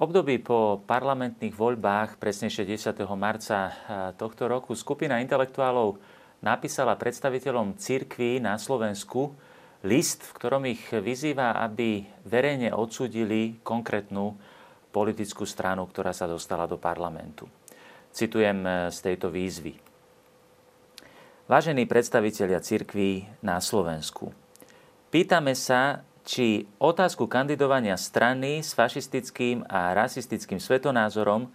období po parlamentných voľbách, presnejšie 10. marca tohto roku, skupina intelektuálov napísala predstaviteľom cirkví na Slovensku list, v ktorom ich vyzýva, aby verejne odsúdili konkrétnu politickú stranu, ktorá sa dostala do parlamentu. Citujem z tejto výzvy. Vážení predstavitelia cirkví na Slovensku, pýtame sa, či otázku kandidovania strany s fašistickým a rasistickým svetonázorom, e,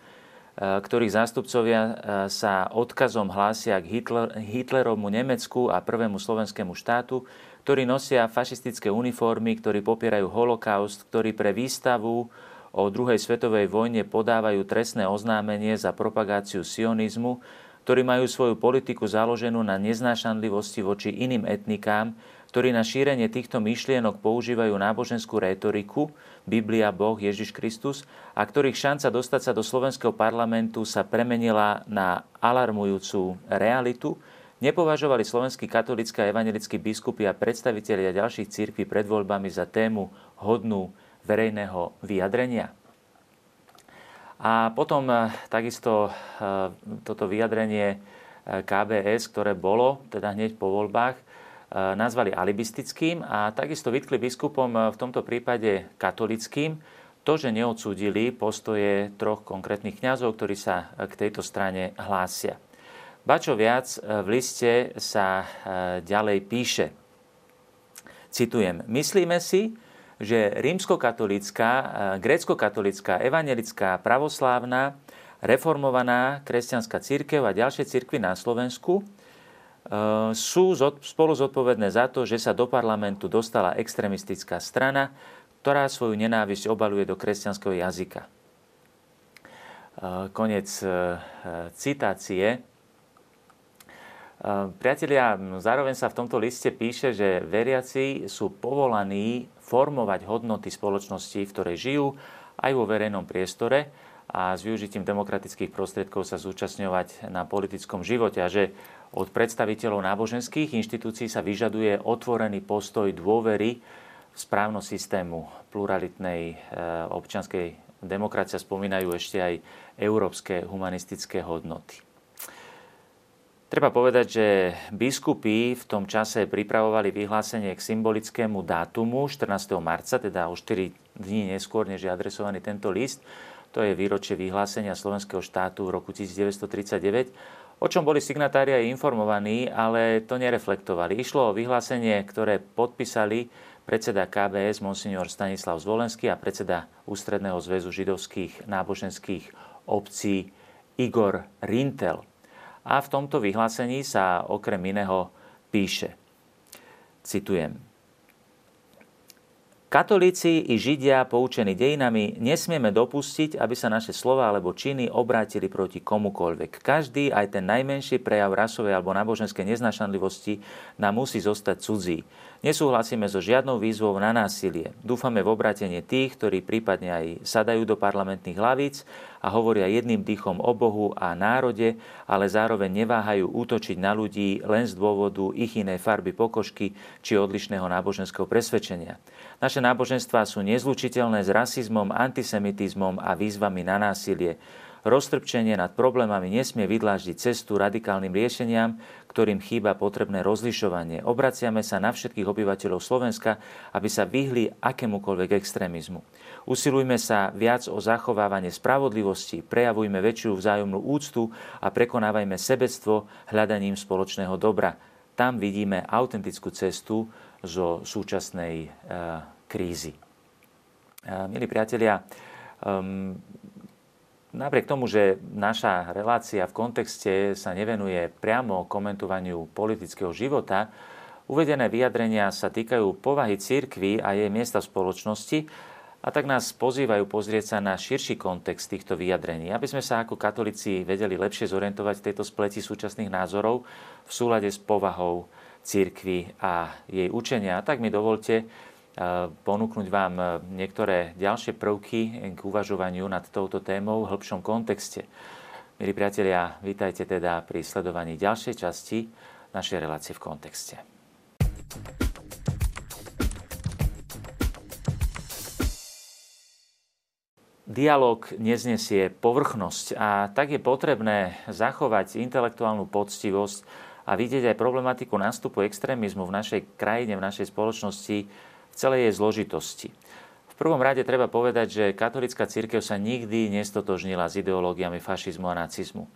ktorých zástupcovia e, sa odkazom hlásia k Hitler, Hitlerovmu Nemecku a prvému slovenskému štátu, ktorí nosia fašistické uniformy, ktorí popierajú holokaust, ktorí pre výstavu o druhej svetovej vojne podávajú trestné oznámenie za propagáciu sionizmu, ktorí majú svoju politiku založenú na neznášanlivosti voči iným etnikám, ktorí na šírenie týchto myšlienok používajú náboženskú rétoriku, Biblia, Boh, Ježiš Kristus, a ktorých šanca dostať sa do slovenského parlamentu sa premenila na alarmujúcu realitu, nepovažovali slovenskí katolícky a evangelickí biskupy a predstavitelia ďalších církví pred voľbami za tému hodnú verejného vyjadrenia. A potom eh, takisto eh, toto vyjadrenie eh, KBS, ktoré bolo teda hneď po voľbách, nazvali alibistickým a takisto vytkli biskupom e, v tomto prípade katolickým to, že neodsúdili postoje troch konkrétnych kňazov, ktorí sa e, k tejto strane hlásia. Ba čo viac, v liste sa ďalej píše, citujem, myslíme si, že rímskokatolická, grécko-katolická, evangelická, pravoslávna, reformovaná kresťanská církev a ďalšie církvy na Slovensku sú spolu zodpovedné za to, že sa do parlamentu dostala extremistická strana, ktorá svoju nenávisť obaluje do kresťanského jazyka. Eh, konec eh, citácie. Priatelia, zároveň sa v tomto liste píše, že veriaci sú povolaní formovať hodnoty spoločnosti, v ktorej žijú, aj vo verejnom priestore a s využitím demokratických prostriedkov sa zúčastňovať na politickom živote a že od predstaviteľov náboženských inštitúcií sa vyžaduje otvorený postoj dôvery v správnosť systému pluralitnej e, občianskej demokracie. Spomínajú ešte aj európske humanistické hodnoty. Treba povedať, že biskupy v tom čase pripravovali vyhlásenie k symbolickému dátumu 14. marca, teda o 4 dní neskôr, než je adresovaný tento list. To je výročie vyhlásenia slovenského štátu v roku 1939 o čom boli signatári aj informovaní, ale to nereflektovali. Išlo o vyhlásenie, ktoré podpísali predseda KBS monsignor Stanislav Zvolenský a predseda Ústredného zväzu židovských náboženských obcí Igor Rintel. A v tomto vyhlásení sa okrem iného píše, citujem, Katolíci i Židia, poučení dejinami, nesmieme dopustiť, aby sa naše slova alebo činy obrátili proti komukoľvek. Každý, aj ten najmenší prejav rasovej alebo náboženskej neznašanlivosti nám musí zostať cudzí. Nesúhlasíme so žiadnou výzvou na násilie. Dúfame v obrátenie tých, ktorí prípadne aj sadajú do parlamentných hlavíc a hovoria jedným dýchom o Bohu a národe, ale zároveň neváhajú útočiť na ľudí len z dôvodu ich inej farby pokožky či odlišného náboženského presvedčenia. Naše náboženstvá sú nezlučiteľné s rasizmom, antisemitizmom a výzvami na násilie. Roztrpčenie nad problémami nesmie vydláždiť cestu radikálnym riešeniam, ktorým chýba potrebné rozlišovanie. Obraciame sa na všetkých obyvateľov Slovenska, aby sa vyhli akémukoľvek extrémizmu. Usilujme sa viac o zachovávanie spravodlivosti, prejavujme väčšiu vzájomnú úctu a prekonávajme sebectvo hľadaním spoločného dobra. Tam vidíme autentickú cestu zo súčasnej uh, krízy. Uh, milí priatelia, um, napriek tomu, že naša relácia v kontexte sa nevenuje priamo komentovaniu politického života, uvedené vyjadrenia sa týkajú povahy církvy a jej miesta v spoločnosti, a tak nás pozývajú pozrieť sa na širší kontext týchto vyjadrení, aby sme sa ako katolíci vedeli lepšie zorientovať v tejto spleti súčasných názorov v súlade s povahou církvy a jej učenia. A tak mi dovolte ponúknuť vám eh, niektoré ďalšie prvky k uvažovaniu nad touto témou v hĺbšom kontexte. Milí priatelia, vítajte teda pri sledovaní ďalšej časti našej relácie v kontexte. dialog neznesie povrchnosť a tak je potrebné zachovať intelektuálnu poctivosť a vidieť aj problematiku nástupu extrémizmu v našej krajine, v našej spoločnosti celej jej zložitosti. V prvom rade treba povedať, že katolická církev sa nikdy nestotožnila s ideológiami fašizmu a nacizmu.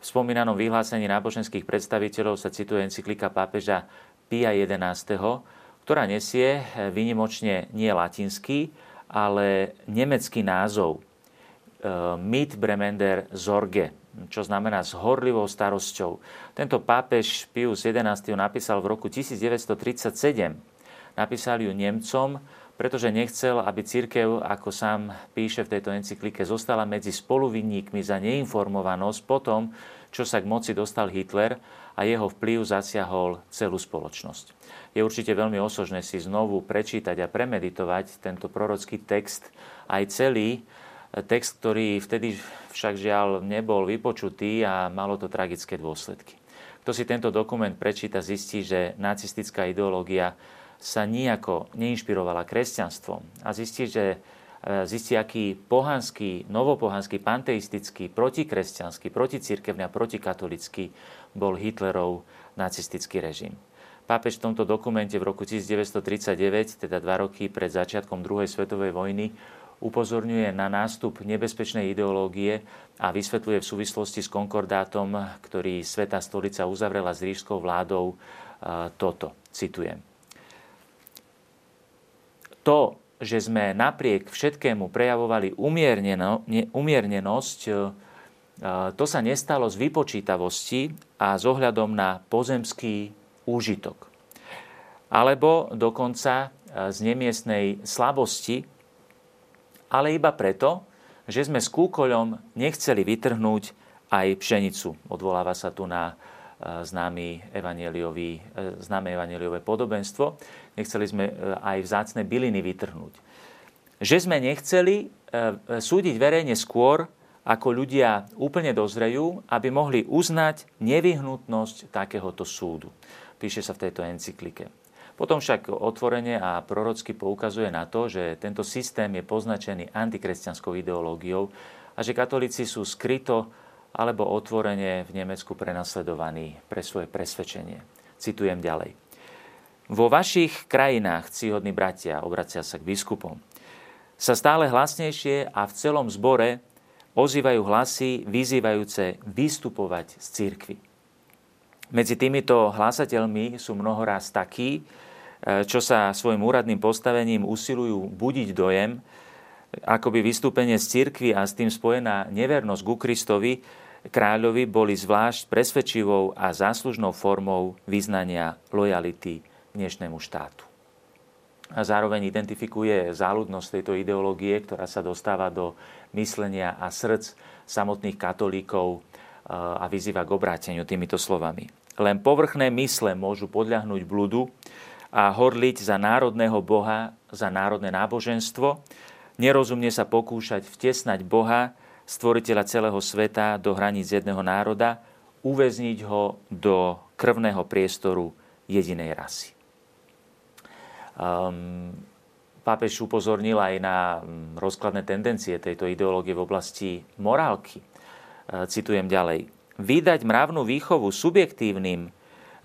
V spomínanom vyhlásení náboženských predstaviteľov sa cituje encyklika pápeža Pia XI, ktorá nesie vynimočne nie latinský, ale nemecký názov e, Mit Bremender Zorge, čo znamená s horlivou starosťou. Tento pápež Pius XI napísal v roku 1937. Napísal ju Nemcom, pretože nechcel, aby církev, ako sám píše v tejto encyklike, zostala medzi spoluvinníkmi za neinformovanosť po tom, čo sa k moci dostal Hitler a jeho vplyv zasiahol celú spoločnosť. Je určite veľmi osožné si znovu prečítať a premeditovať tento prorocký text, aj celý text, ktorý vtedy však žiaľ nebol vypočutý a malo to tragické dôsledky. Kto si tento dokument prečíta, zistí, že nacistická ideológia sa nijako neinšpirovala kresťanstvom a zistí, že e, zistí, aký pohanský, novopohanský, panteistický, protikresťanský, proticirkevný a protikatolický bol Hitlerov nacistický režim. Pápež v tomto dokumente v roku 1939, teda dva roky pred začiatkom druhej svetovej vojny, upozorňuje na nástup nebezpečnej ideológie a vysvetľuje v súvislosti s konkordátom, ktorý Sveta stolica uzavrela s rížskou vládou, e, toto. Citujem to, že sme napriek všetkému prejavovali umierneno, ne, umiernenosť, e, to sa nestalo z vypočítavosti a s ohľadom na pozemský úžitok. Alebo dokonca e, z nemiestnej slabosti, ale iba preto, že sme s kúkoľom nechceli vytrhnúť aj pšenicu. Odvoláva sa tu na známe evaneliové podobenstvo. Nechceli sme e, aj vzácne byliny vytrhnúť. Že sme nechceli e, súdiť verejne skôr, ako ľudia úplne dozrejú, aby mohli uznať nevyhnutnosť takéhoto súdu. Píše sa v tejto encyklike. Potom však otvorene a prorocky poukazuje na to, že tento systém je poznačený antikresťanskou ideológiou a že katolíci sú skryto alebo otvorene v Nemecku prenasledovaní pre svoje presvedčenie. Citujem ďalej. Vo vašich krajinách, cíhodní bratia, obracia sa k biskupom, sa stále hlasnejšie a v celom zbore ozývajú hlasy vyzývajúce vystupovať z církvy. Medzi týmito hlasateľmi sú mnohoraz takí, e, čo sa svojim úradným postavením usilujú budiť dojem, ako by vystúpenie z cirkvy a s tým spojená nevernosť ku Kristovi kráľovi boli zvlášť presvedčivou a záslužnou formou vyznania lojality dnešnému štátu. A zároveň identifikuje záľudnosť tejto ideológie, ktorá sa dostáva do myslenia a srdc samotných katolíkov eh, a vyzýva k obráteniu týmito slovami. Len povrchné mysle môžu podľahnúť bludu a horliť za národného boha, za národné náboženstvo, nerozumne sa pokúšať vtesnať boha stvoriteľa celého sveta do hraníc jedného národa, uväzniť ho do krvného priestoru jedinej rasy. Um, pápež upozornil aj na mm, rozkladné tendencie tejto ideológie v oblasti morálky. Uh, citujem ďalej. Vydať mravnú výchovu subjektívnym,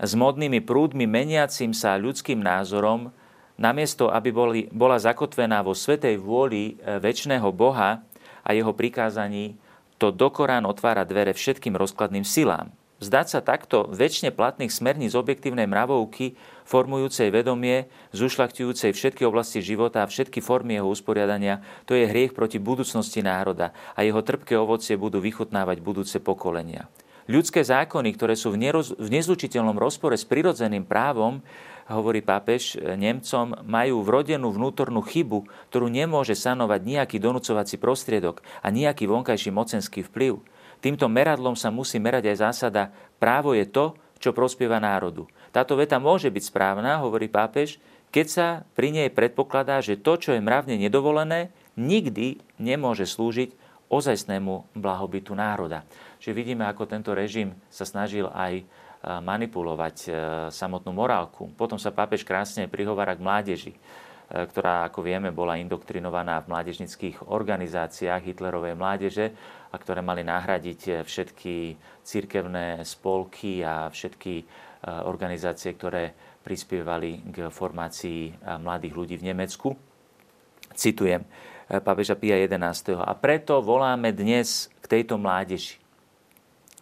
s modnými prúdmi meniacim sa ľudským názorom, namiesto aby boli, bola zakotvená vo svetej vôli e, väčšného Boha, a jeho prikázaní, to do Korán otvára dvere všetkým rozkladným silám. Zdať sa takto väčšine platných smerníc objektívnej mravovky, formujúcej vedomie, zušľachtujúcej všetky oblasti života a všetky formy jeho usporiadania, to je hriech proti budúcnosti národa a jeho trpké ovocie budú vychutnávať budúce pokolenia. Ľudské zákony, ktoré sú v, neroz, v nezlučiteľnom rozpore s prirodzeným právom, hovorí pápež e, Nemcom, majú vrodenú vnútornú chybu, ktorú nemôže sanovať nejaký donúcovací prostriedok a nejaký vonkajší mocenský vplyv. Týmto meradlom sa musí merať aj zásada právo je to, čo prospieva národu. Táto veta môže byť správna, hovorí pápež, keď sa pri nej predpokladá, že to, čo je mravne nedovolené, nikdy nemôže slúžiť ozajstnému blahobytu národa. Čiže vidíme, ako tento režim sa snažil aj manipulovať e, samotnú morálku. Potom sa pápež krásne prihovára k mládeži. Ktorá, ako vieme, bola indoktrinovaná v mládežnických organizáciách Hitlerovej mládeže a ktoré mali nahradiť všetky cirkevné spolky a všetky organizácie, ktoré prispievali k formácii mladých ľudí v Nemecku. Citujem pápeža Pia 11. A preto voláme dnes k tejto mládeži.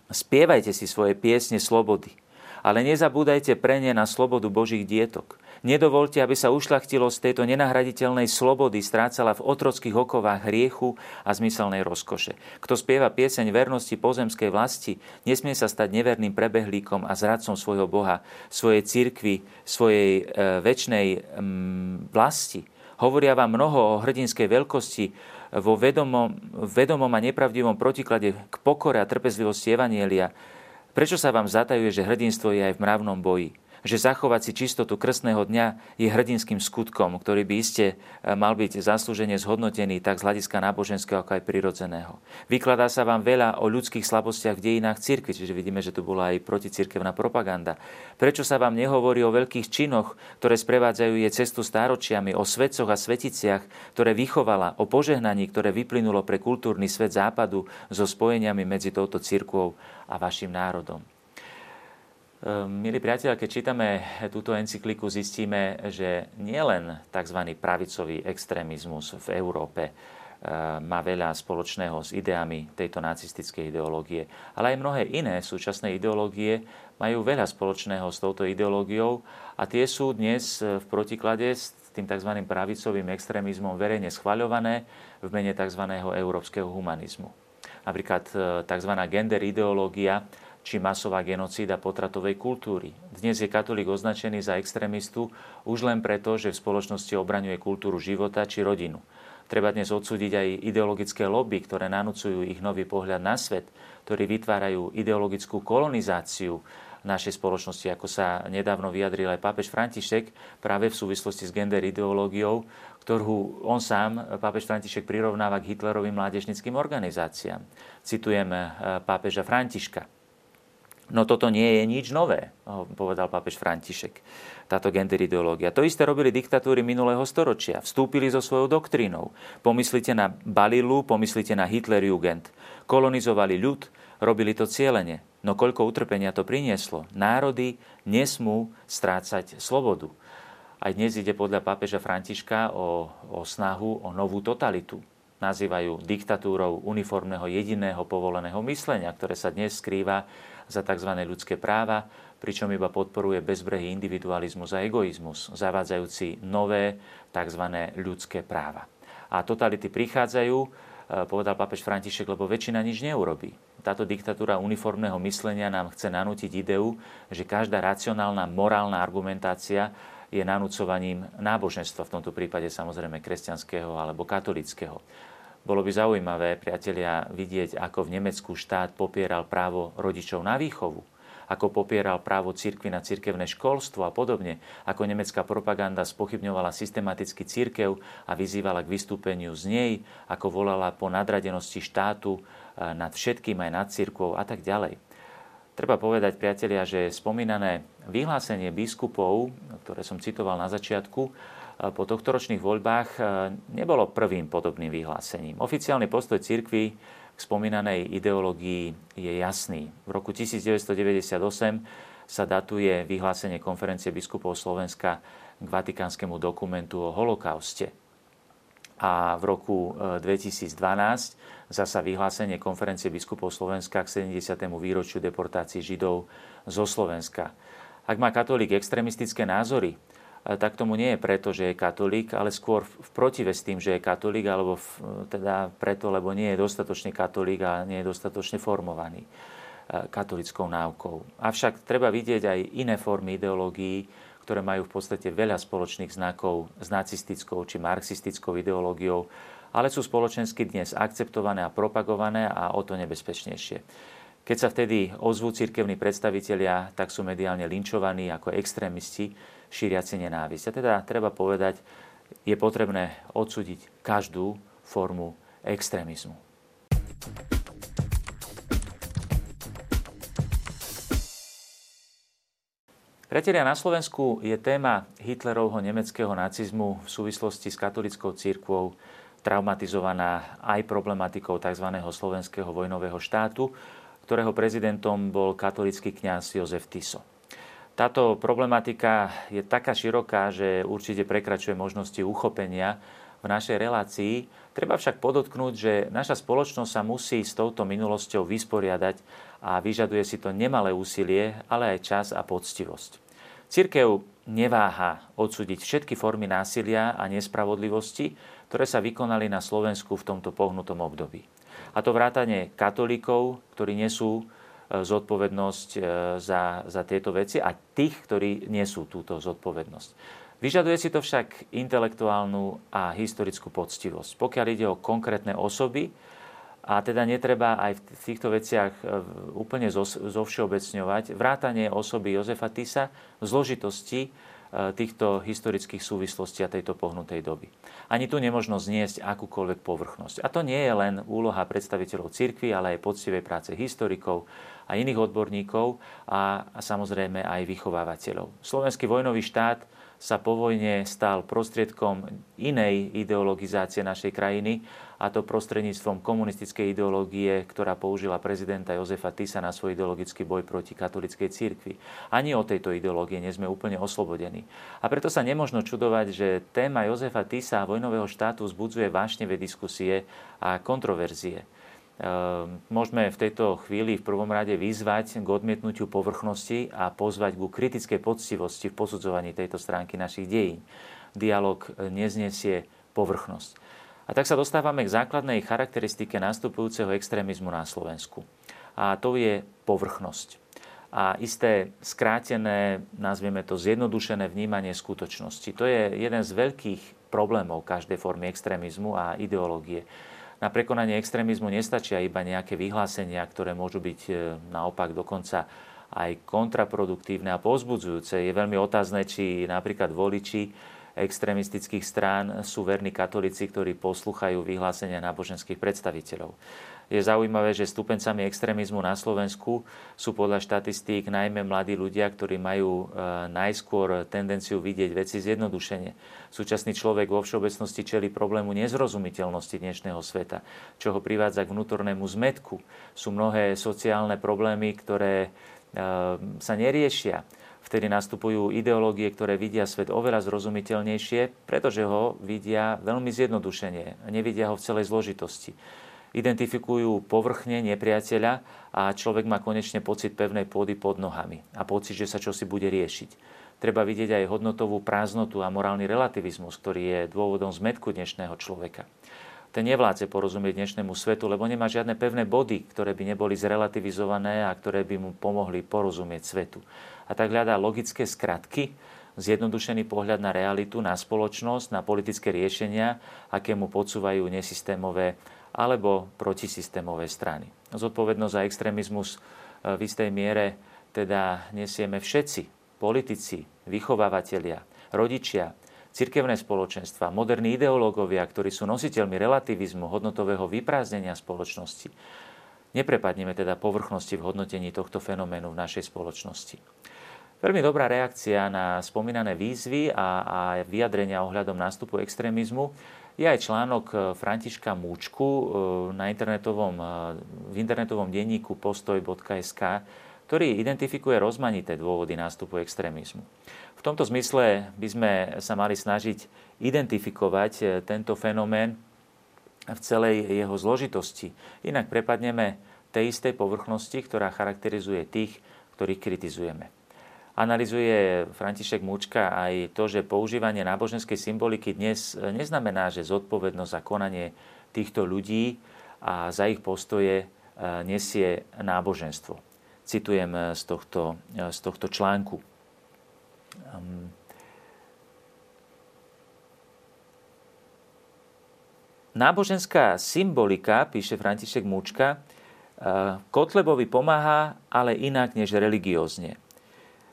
Spievajte si svoje piesne slobody, ale nezabúdajte pre ne na slobodu Božích dietok. Nedovolte, aby sa ušlachtilo z tejto nenahraditeľnej slobody strácala v otrockých okovách hriechu a zmyselnej rozkoše. Kto spieva pieseň vernosti pozemskej vlasti, nesmie sa stať neverným prebehlíkom a zradcom svojho Boha, svojej cirkvi, svojej e, väčšnej mm, vlasti. Hovoria vám mnoho o hrdinskej veľkosti, vo vedomom, vedomom a nepravdivom protiklade k pokore a trpezlivosti Evanielia. Prečo sa vám zatajuje, že hrdinstvo je aj v mravnom boji? Že zachovať si čistotu krstného dňa je hrdinským skutkom, ktorý by iste e, mal byť zaslúžene zhodnotený tak z hľadiska náboženského, ako aj prirodzeného. Vykladá sa vám veľa o ľudských slabostiach v dejinách cirkvi, čiže vidíme, že tu bola aj proticirkevná propaganda. Prečo sa vám nehovorí o veľkých činoch, ktoré sprevádzajú je cestu stáročiami, o svetcoch a sveticiach, ktoré vychovala, o požehnaní, ktoré vyplynulo pre kultúrny svet západu so spojeniami medzi touto cirkvou a vašim národom. Ehm, milí priatelia, keď čítame túto encykliku, zistíme, že nielen tzv. pravicový extrémizmus v Európe ehm, má veľa spoločného s ideami tejto nacistickej ideológie, ale aj mnohé iné súčasné ideológie majú veľa spoločného s touto ideológiou a tie sú dnes v protiklade s tým tzv. pravicovým extrémizmom verejne schvaľované v mene tzv. európskeho humanizmu. Napríklad tzv. gender ideológia či masová genocída potratovej kultúry. Dnes je katolík označený za extrémistu už len preto, že v spoločnosti obraňuje kultúru života či rodinu. Treba dnes odsúdiť aj ideologické lobby, ktoré nanúcujú ich nový pohľad na svet, ktorí vytvárajú ideologickú kolonizáciu našej spoločnosti, ako sa nedávno vyjadril aj pápež František práve v súvislosti s gender ideológiou, ktorú on sám, pápež František, prirovnáva k Hitlerovým mládežnickým organizáciám. Citujem eh, pápeža Františka. No toto nie je nič nové, povedal pápež František, táto gender ideológia. To isté robili diktatúry minulého storočia. Vstúpili so svojou doktrínou. Pomyslite na Balilu, pomyslite na Hitlerjugend. Kolonizovali ľud, robili to cieľene. No koľko utrpenia to prinieslo? Národy nesmú strácať slobodu. Aj dnes ide podľa pápeža Františka o, o snahu o novú totalitu nazývajú diktatúrou uniformného jediného povoleného myslenia, ktoré sa dnes skrýva za tzv. ľudské práva, pričom iba podporuje bezbrehý individualizmus a egoizmus, zavádzajúci nové tzv. ľudské práva. A totality prichádzajú, e, povedal papež František, lebo väčšina nič neurobí. Táto diktatúra uniformného myslenia nám chce nanútiť ideu, že každá racionálna morálna argumentácia je nanúcovaním náboženstva, v tomto prípade samozrejme kresťanského alebo katolického. Bolo by zaujímavé, priatelia, vidieť, ako v Nemecku štát popieral právo rodičov na výchovu, ako popieral právo cirkvy na cirkevné školstvo a podobne, ako nemecká propaganda spochybňovala systematicky cirkev a vyzývala k vystúpeniu z nej, ako volala po nadradenosti štátu e, nad všetkým aj nad cirkvou a tak ďalej. Treba povedať, priatelia, že spomínané vyhlásenie biskupov, ktoré som citoval na začiatku, po tohtoročných voľbách e, nebolo prvým podobným vyhlásením. Oficiálny postoj cirkvy k spomínanej ideológii je jasný. V roku 1998 sa datuje vyhlásenie konferencie biskupov Slovenska k vatikánskemu dokumentu o holokauste. A v roku 2012 e, zasa vyhlásenie konferencie biskupov Slovenska k 70. výročiu deportácií Židov zo Slovenska. Ak má katolík extremistické názory, tak tomu nie je preto, že je katolík, ale skôr v protive s tým, že je katolík, alebo v, teda preto, lebo nie je dostatočne katolík a nie je dostatočne formovaný e, katolickou náukou. Avšak treba vidieť aj iné formy ideológií, ktoré majú v podstate veľa spoločných znakov s nacistickou či marxistickou ideológiou, ale sú spoločensky dnes akceptované a propagované a o to nebezpečnejšie. Keď sa vtedy ozvú cirkevní predstavitelia, tak sú mediálne linčovaní ako extrémisti, šíriaci nenávisť. A teda treba povedať, je potrebné odsúdiť každú formu extrémizmu. Priatelia, na Slovensku je téma Hitlerovho nemeckého nacizmu v súvislosti s katolickou církvou traumatizovaná aj problematikou tzv. slovenského vojnového štátu, ktorého prezidentom bol katolický kňaz Jozef Tiso. Táto problematika je taká široká, že určite prekračuje možnosti uchopenia v našej relácii. Treba však podotknúť, že naša spoločnosť sa musí s touto minulosťou vysporiadať a vyžaduje si to nemalé úsilie, ale aj čas a poctivosť. Cirkev neváha odsúdiť všetky formy násilia a nespravodlivosti, ktoré sa vykonali na Slovensku v tomto pohnutom období. A to vrátanie katolíkov, ktorí nesú zodpovednosť e, za, za tieto veci a tých, ktorí nesú túto zodpovednosť. Vyžaduje si to však intelektuálnu a historickú poctivosť. Pokiaľ ide o konkrétne osoby, a teda netreba aj v týchto veciach e, úplne zovšeobecňovať. Vrátanie osoby Jozefa Tisa v zložitosti týchto historických súvislostí a tejto pohnutej doby. Ani tu nemožno zniesť akúkoľvek povrchnosť. A to nie je len úloha predstaviteľov cirkvi, ale aj poctivej práce historikov a iných odborníkov a, a samozrejme aj vychovávateľov. Slovenský vojnový štát sa po vojne stal prostriedkom inej ideologizácie našej krajiny, a to prostredníctvom komunistickej ideológie, ktorá použila prezidenta Jozefa Tisa na svoj ideologický boj proti katolickej cirkvi. Ani o tejto ideológie nie sme úplne oslobodení. A preto sa nemožno čudovať, že téma Jozefa Tisa a vojnového štátu vzbudzuje vášnevé diskusie a kontroverzie. Ehm, môžeme v tejto chvíli v prvom rade vyzvať k odmietnutiu povrchnosti a pozvať ku kritickej poctivosti v posudzovaní tejto stránky našich dejín. Dialóg neznesie povrchnosť. A tak sa dostávame k základnej charakteristike nastupujúceho extrémizmu na Slovensku. A to je povrchnosť. A isté skrátené, nazvieme to zjednodušené vnímanie skutočnosti. To je jeden z veľkých problémov každej formy extrémizmu a ideológie na prekonanie extrémizmu nestačia iba nejaké vyhlásenia, ktoré môžu byť e, naopak dokonca aj kontraproduktívne a pozbudzujúce. Je veľmi otázne, či napríklad voliči extrémistických strán sú verní katolíci, ktorí poslúchajú vyhlásenia náboženských predstaviteľov. Je zaujímavé, že stupencami extrémizmu na Slovensku sú podľa štatistík najmä mladí ľudia, ktorí majú e, najskôr tendenciu vidieť veci zjednodušene. Súčasný človek vo všeobecnosti čeli problému nezrozumiteľnosti dnešného sveta, čo ho privádza k vnútornému zmetku. Sú mnohé sociálne problémy, ktoré e, sa neriešia vtedy nastupujú ideológie, ktoré vidia svet oveľa zrozumiteľnejšie, pretože ho vidia veľmi zjednodušene, nevidia ho v celej zložitosti identifikujú povrchne nepriateľa a človek má konečne pocit pevnej pôdy pod nohami a pocit, že sa čosi bude riešiť. Treba vidieť aj hodnotovú prázdnotu a morálny relativizmus, ktorý je dôvodom zmetku dnešného človeka. Ten nevládze porozumieť dnešnému svetu, lebo nemá žiadne pevné body, ktoré by neboli zrelativizované a ktoré by mu pomohli porozumieť svetu. A tak hľadá logické skratky, zjednodušený pohľad na realitu, na spoločnosť, na politické riešenia, aké mu podsúvajú nesystémové alebo protisystémové strany. Zodpovednosť za extrémizmus e, v istej miere teda nesieme všetci, politici, vychovávateľia, rodičia, cirkevné spoločenstva, moderní ideológovia, ktorí sú nositeľmi relativizmu, hodnotového vyprázdnenia spoločnosti. Neprepadneme teda povrchnosti v hodnotení tohto fenoménu v našej spoločnosti. Veľmi dobrá reakcia na spomínané výzvy a, a vyjadrenia ohľadom nástupu extrémizmu je aj článok e, Františka Múčku e, na internetovom, e, v internetovom denníku postoj.sk, ktorý identifikuje rozmanité dôvody nástupu extrémizmu. V tomto zmysle by sme sa mali snažiť identifikovať tento fenomén v celej jeho zložitosti. Inak prepadneme tej istej povrchnosti, ktorá charakterizuje tých, ktorých kritizujeme. Analizuje František Mučka aj to, že používanie náboženskej symboliky dnes neznamená, že zodpovednosť za konanie týchto ľudí a za ich postoje e, nesie náboženstvo. Citujem e, z tohto, e, z tohto článku. Náboženská symbolika, píše František Múčka, Kotlebovi pomáha, ale inak než religiózne.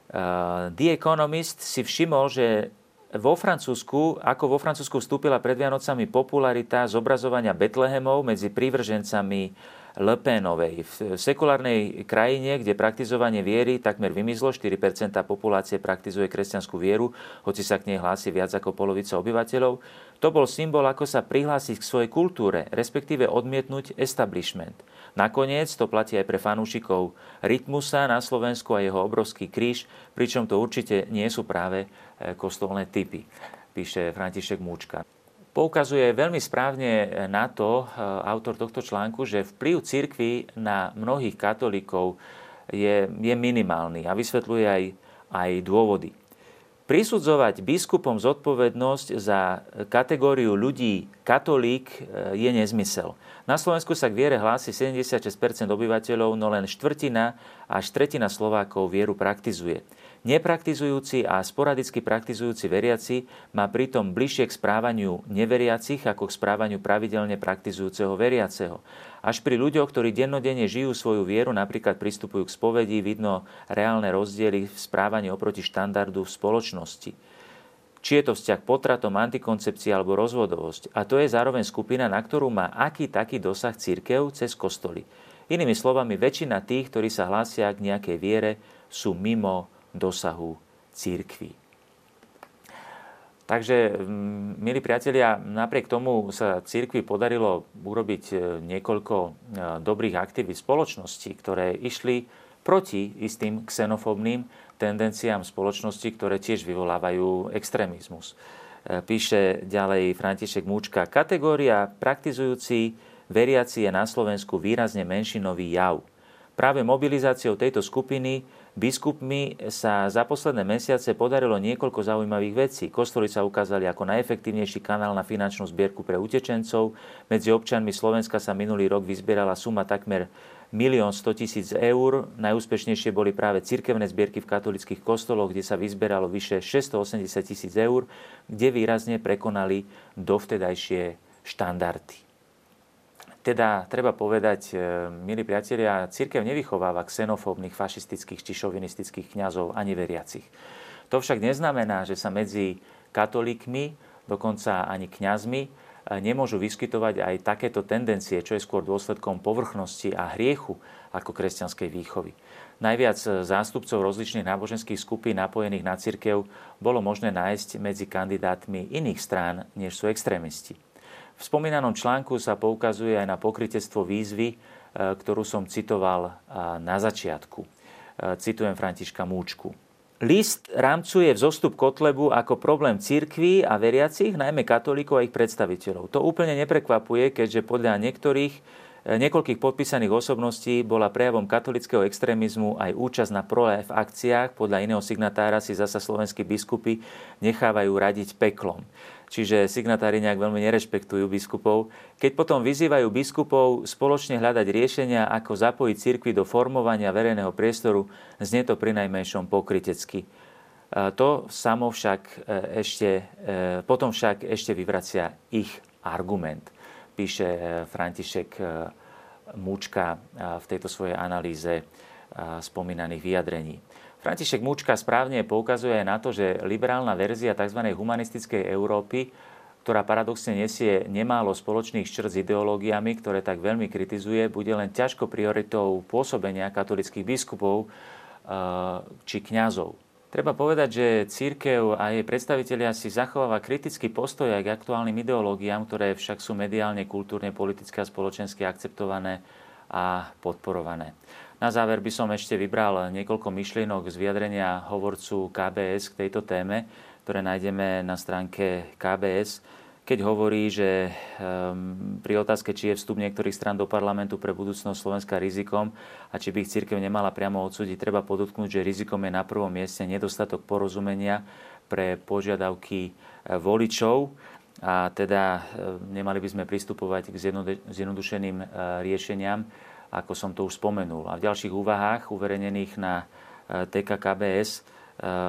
Uh, The Economist si všimol, že vo Francúzsku, ako vo Francúzsku vstúpila pred Vianocami popularita zobrazovania Betlehemov medzi prívržencami Lepénovej. V sekulárnej krajine, kde praktizovanie viery takmer vymizlo, 4% populácie praktizuje kresťanskú vieru, hoci sa k nej hlási viac ako polovica obyvateľov, to bol symbol, ako sa prihlásiť k svojej kultúre, respektíve odmietnúť establishment. Nakoniec to platí aj pre fanúšikov Rytmusa na Slovensku a jeho obrovský kríž, pričom to určite nie sú práve e, kostolné typy, píše František Múčka. Poukazuje veľmi správne na to e, autor tohto článku, že vplyv cirkvy na mnohých katolíkov je, je minimálny a vysvetľuje aj, aj dôvody. Prisudzovať biskupom zodpovednosť za kategóriu ľudí katolík e, je nezmysel. Na Slovensku sa k viere hlási 76 obyvateľov, no len štvrtina až tretina Slovákov vieru praktizuje. Nepraktizujúci a sporadicky praktizujúci veriaci má pritom bližšie k správaniu neveriacich ako k správaniu pravidelne praktizujúceho veriaceho. Až pri ľuďoch, ktorí dennodenne žijú svoju vieru, napríklad pristupujú k spovedi, vidno reálne rozdiely v správaní oproti štandardu v spoločnosti. Či je to vzťah potratom, antikoncepcia alebo rozvodovosť. A to je zároveň skupina, na ktorú má aký taký dosah církev cez kostoly. Inými slovami, väčšina tých, ktorí sa hlásia k nejakej viere, sú mimo dosahu církvy. Takže, mm, milí priatelia, napriek tomu sa církvi podarilo urobiť e, niekoľko e, dobrých aktivít spoločnosti, ktoré išli proti istým xenofóbnym tendenciám spoločnosti, ktoré tiež vyvolávajú extrémizmus. E, píše ďalej František Múčka, kategória praktizujúci veriaci je na Slovensku výrazne menšinový jav. Práve mobilizáciou tejto skupiny biskupmi sa za posledné mesiace podarilo niekoľko zaujímavých vecí. Kostoly sa ukázali ako najefektívnejší kanál na finančnú zbierku pre utečencov. Medzi občanmi Slovenska sa minulý rok vyzbierala suma takmer 1 100 tisíc eur. Najúspešnejšie boli práve cirkevné zbierky v katolických kostoloch, kde sa vyzberalo vyše 680 tisíc eur, kde výrazne prekonali dovtedajšie štandardy. Teda treba povedať, e, milí priatelia, církev nevychováva xenofóbnych, fašistických či šovinistických kňazov ani veriacich. To však neznamená, že sa medzi katolíkmi, dokonca ani kňazmi, e, nemôžu vyskytovať aj takéto tendencie, čo je skôr dôsledkom povrchnosti a hriechu ako kresťanskej výchovy. Najviac zástupcov rozličných náboženských skupín napojených na cirkev bolo možné nájsť medzi kandidátmi iných strán, než sú extrémisti. V spomínanom článku sa poukazuje aj na pokritectvo výzvy, e, ktorú som citoval e, na začiatku. E, citujem Františka Múčku. List rámcuje vzostup Kotlebu ako problém cirkví a veriacich, najmä katolíkov a ich predstaviteľov. To úplne neprekvapuje, keďže podľa niektorých niekoľkých podpísaných osobností bola prejavom katolického extrémizmu aj účasť na pro-life akciách. Podľa iného signatára si zasa slovenskí biskupy nechávajú radiť peklom čiže signatári nejak veľmi nerešpektujú biskupov. Keď potom vyzývajú biskupov spoločne hľadať riešenia, ako zapojiť cirkvi do formovania verejného priestoru, znie to pri najmenšom pokrytecky. To samo však e, ešte, e, potom však ešte vyvracia ich argument, píše e, František Múčka v tejto svojej analýze spomínaných vyjadrení. František Múčka správne poukazuje aj na to, že liberálna verzia tzv. humanistickej Európy, ktorá paradoxne nesie nemálo spoločných črt s ideológiami, ktoré tak veľmi kritizuje, bude len ťažko prioritou pôsobenia katolických biskupov eh, či kňazov. Treba povedať, že církev a jej predstavitelia si zachováva kritický postoj aj k aktuálnym ideológiám, ktoré však sú mediálne, kultúrne, politicky a spoločensky akceptované a podporované. Na záver by som ešte vybral niekoľko myšlienok z vyjadrenia hovorcu KBS k tejto téme, ktoré nájdeme na stránke KBS, keď hovorí, že um, pri otázke, či je vstup niektorých stran do parlamentu pre budúcnosť Slovenska rizikom a či by ich církev nemala priamo odsúdiť, treba podotknúť, že rizikom je na prvom mieste nedostatok porozumenia pre požiadavky e, voličov a teda e, nemali by sme pristupovať k zjednodušeným e, riešeniam, ako som to už spomenul. A v ďalších úvahách uverejnených na TKKBS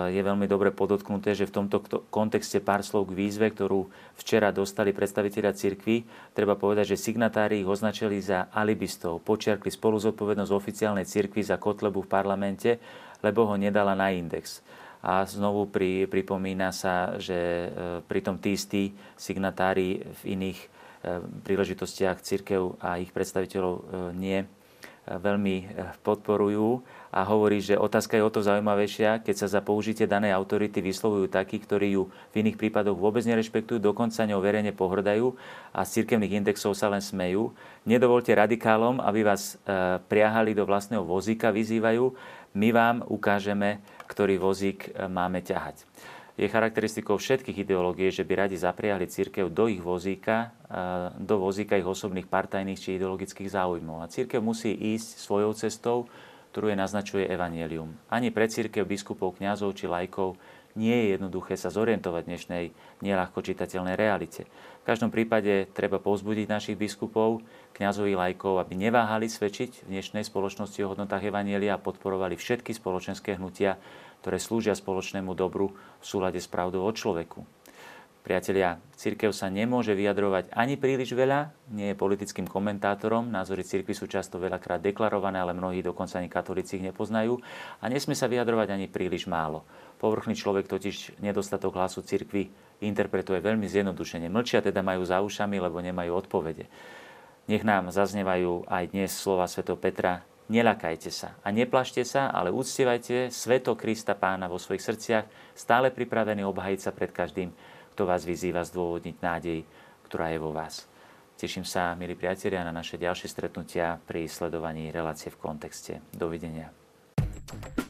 je veľmi dobre podotknuté, že v tomto kontexte pár slov k výzve, ktorú včera dostali predstaviteľia cirkvy, treba povedať, že signatári ich označili za alibistov, počiarkli spolu zodpovednosť oficiálnej cirkvi za Kotlebu v parlamente, lebo ho nedala na index. A znovu pri, pripomína sa, že e, pritom tí istí signatári v iných príležitostiach církev a ich predstaviteľov nie veľmi podporujú a hovorí, že otázka je o to zaujímavejšia, keď sa za použitie danej autority vyslovujú takí, ktorí ju v iných prípadoch vôbec nerešpektujú, dokonca ňou verejne pohrdajú a z cirkevných indexov sa len smejú. Nedovolte radikálom, aby vás priahali do vlastného vozíka, vyzývajú. My vám ukážeme, ktorý vozík máme ťahať je charakteristikou všetkých ideológií, že by radi zapriahli církev do ich vozíka, do vozíka ich osobných partajných či ideologických záujmov. A církev musí ísť svojou cestou, ktorú je naznačuje Evangelium. Ani pre církev, biskupov, kňazov či lajkov nie je jednoduché sa zorientovať v dnešnej neľahko čitateľnej realite. V každom prípade treba povzbudiť našich biskupov, kňazov i lajkov, aby neváhali svedčiť v dnešnej spoločnosti o hodnotách Evanielia a podporovali všetky spoločenské hnutia, ktoré slúžia spoločnému dobru v súlade s pravdou o človeku. Priatelia, církev sa nemôže vyjadrovať ani príliš veľa, nie je politickým komentátorom, názory církvy sú často veľakrát deklarované, ale mnohí dokonca ani katolíci ich nepoznajú a nesmie sa vyjadrovať ani príliš málo. Povrchný človek totiž nedostatok hlasu církvy interpretuje veľmi zjednodušene. Mlčia teda majú za ušami, lebo nemajú odpovede. Nech nám zaznevajú aj dnes slova sv. Petra, Nelakajte sa a neplašte sa, ale uctievajte sveto Krista Pána vo svojich srdciach, stále pripravený obhajiť sa pred každým, kto vás vyzýva zdôvodniť nádej, ktorá je vo vás. Teším sa, milí priatelia, na naše ďalšie stretnutia pri sledovaní relácie v kontexte. Dovidenia. thank you